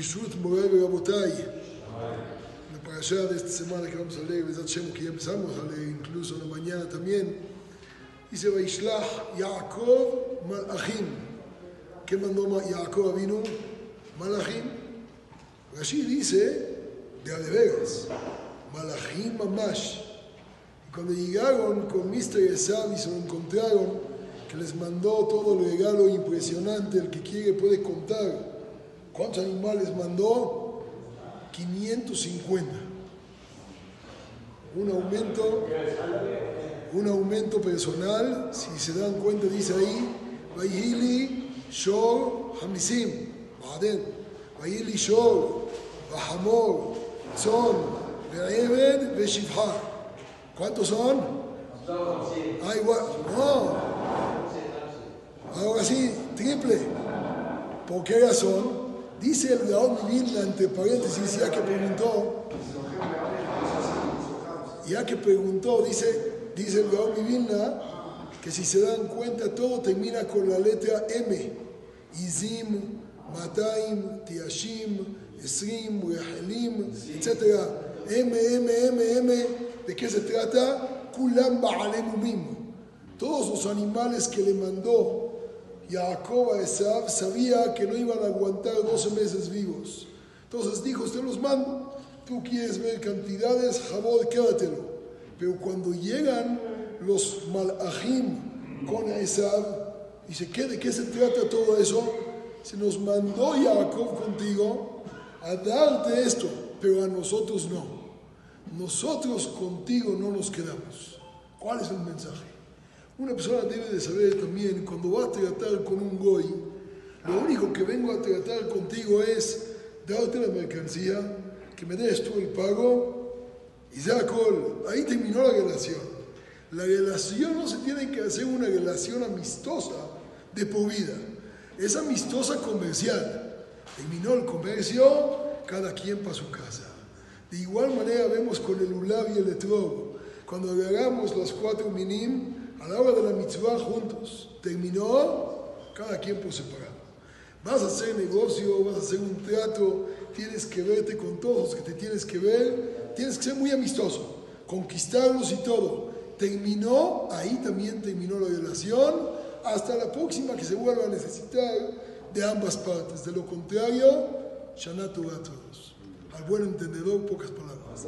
Bishut Morel Rabotay. La parasha de esta semana que vamos a leer, que ya empezamos a leer incluso en la mañana también, dice Vaishlach Yaakov Malachim. ¿Qué mandó Ma- Jacob vino? Malachim. Rashi dice de veras, Malachim Mamash. Y cuando llegaron con Mr. Esav y se lo encontraron, que les mandó todo el regalo impresionante, el que quiere puede contar. ¿Cuántos animales mandó? 550. Un aumento, un aumento personal, si se dan cuenta dice ahí, Vayili Shor Hamisim, Baden, Vayili Shor, Bahamor, Son, Ve'even, Ve'shivha. ¿Cuántos son? Ah, no. Ahora sí, triple. ¿Por qué razón? Dice el Gaón Vilna, entre paréntesis, ya que preguntó, ya que preguntó, dice, dice el Gaón Vilna, que si se dan cuenta todo termina con la letra M. Izim, Mataim, Tiashim, Esrim, Rehelim, etc. M, M, M, M. ¿De qué se trata? Kulam Ba'alemumim. Todos los animales que le mandó Jacob a Esav sabía que no iban a aguantar 12 meses vivos. Entonces dijo, usted los mando. Tú quieres ver cantidades, Jabod, quédatelo. Pero cuando llegan los malachim con Esav, dice, ¿qué, ¿de qué se trata todo eso? Se nos mandó Jacob contigo a darte esto, pero a nosotros no. Nosotros contigo no nos quedamos. ¿Cuál es el mensaje? Una persona debe de saber también, cuando va a tratar con un goy, lo único que vengo a tratar contigo es darte la mercancía, que me des tú el pago, y ya col, ahí terminó la relación. La relación no se tiene que hacer una relación amistosa de por vida, es amistosa comercial. Terminó el comercio, cada quien para su casa. De igual manera vemos con el ulab y el etrog, cuando agarramos los cuatro minim, a la hora de la mitzvah juntos, terminó, cada quien por separado. Vas a hacer negocio, vas a hacer un trato, tienes que verte con todos los que te tienes que ver, tienes que ser muy amistoso, conquistarlos y todo. Terminó, ahí también terminó la relación, hasta la próxima que se vuelva a necesitar de ambas partes. De lo contrario, Shana a todos. Al buen entendedor, pocas palabras.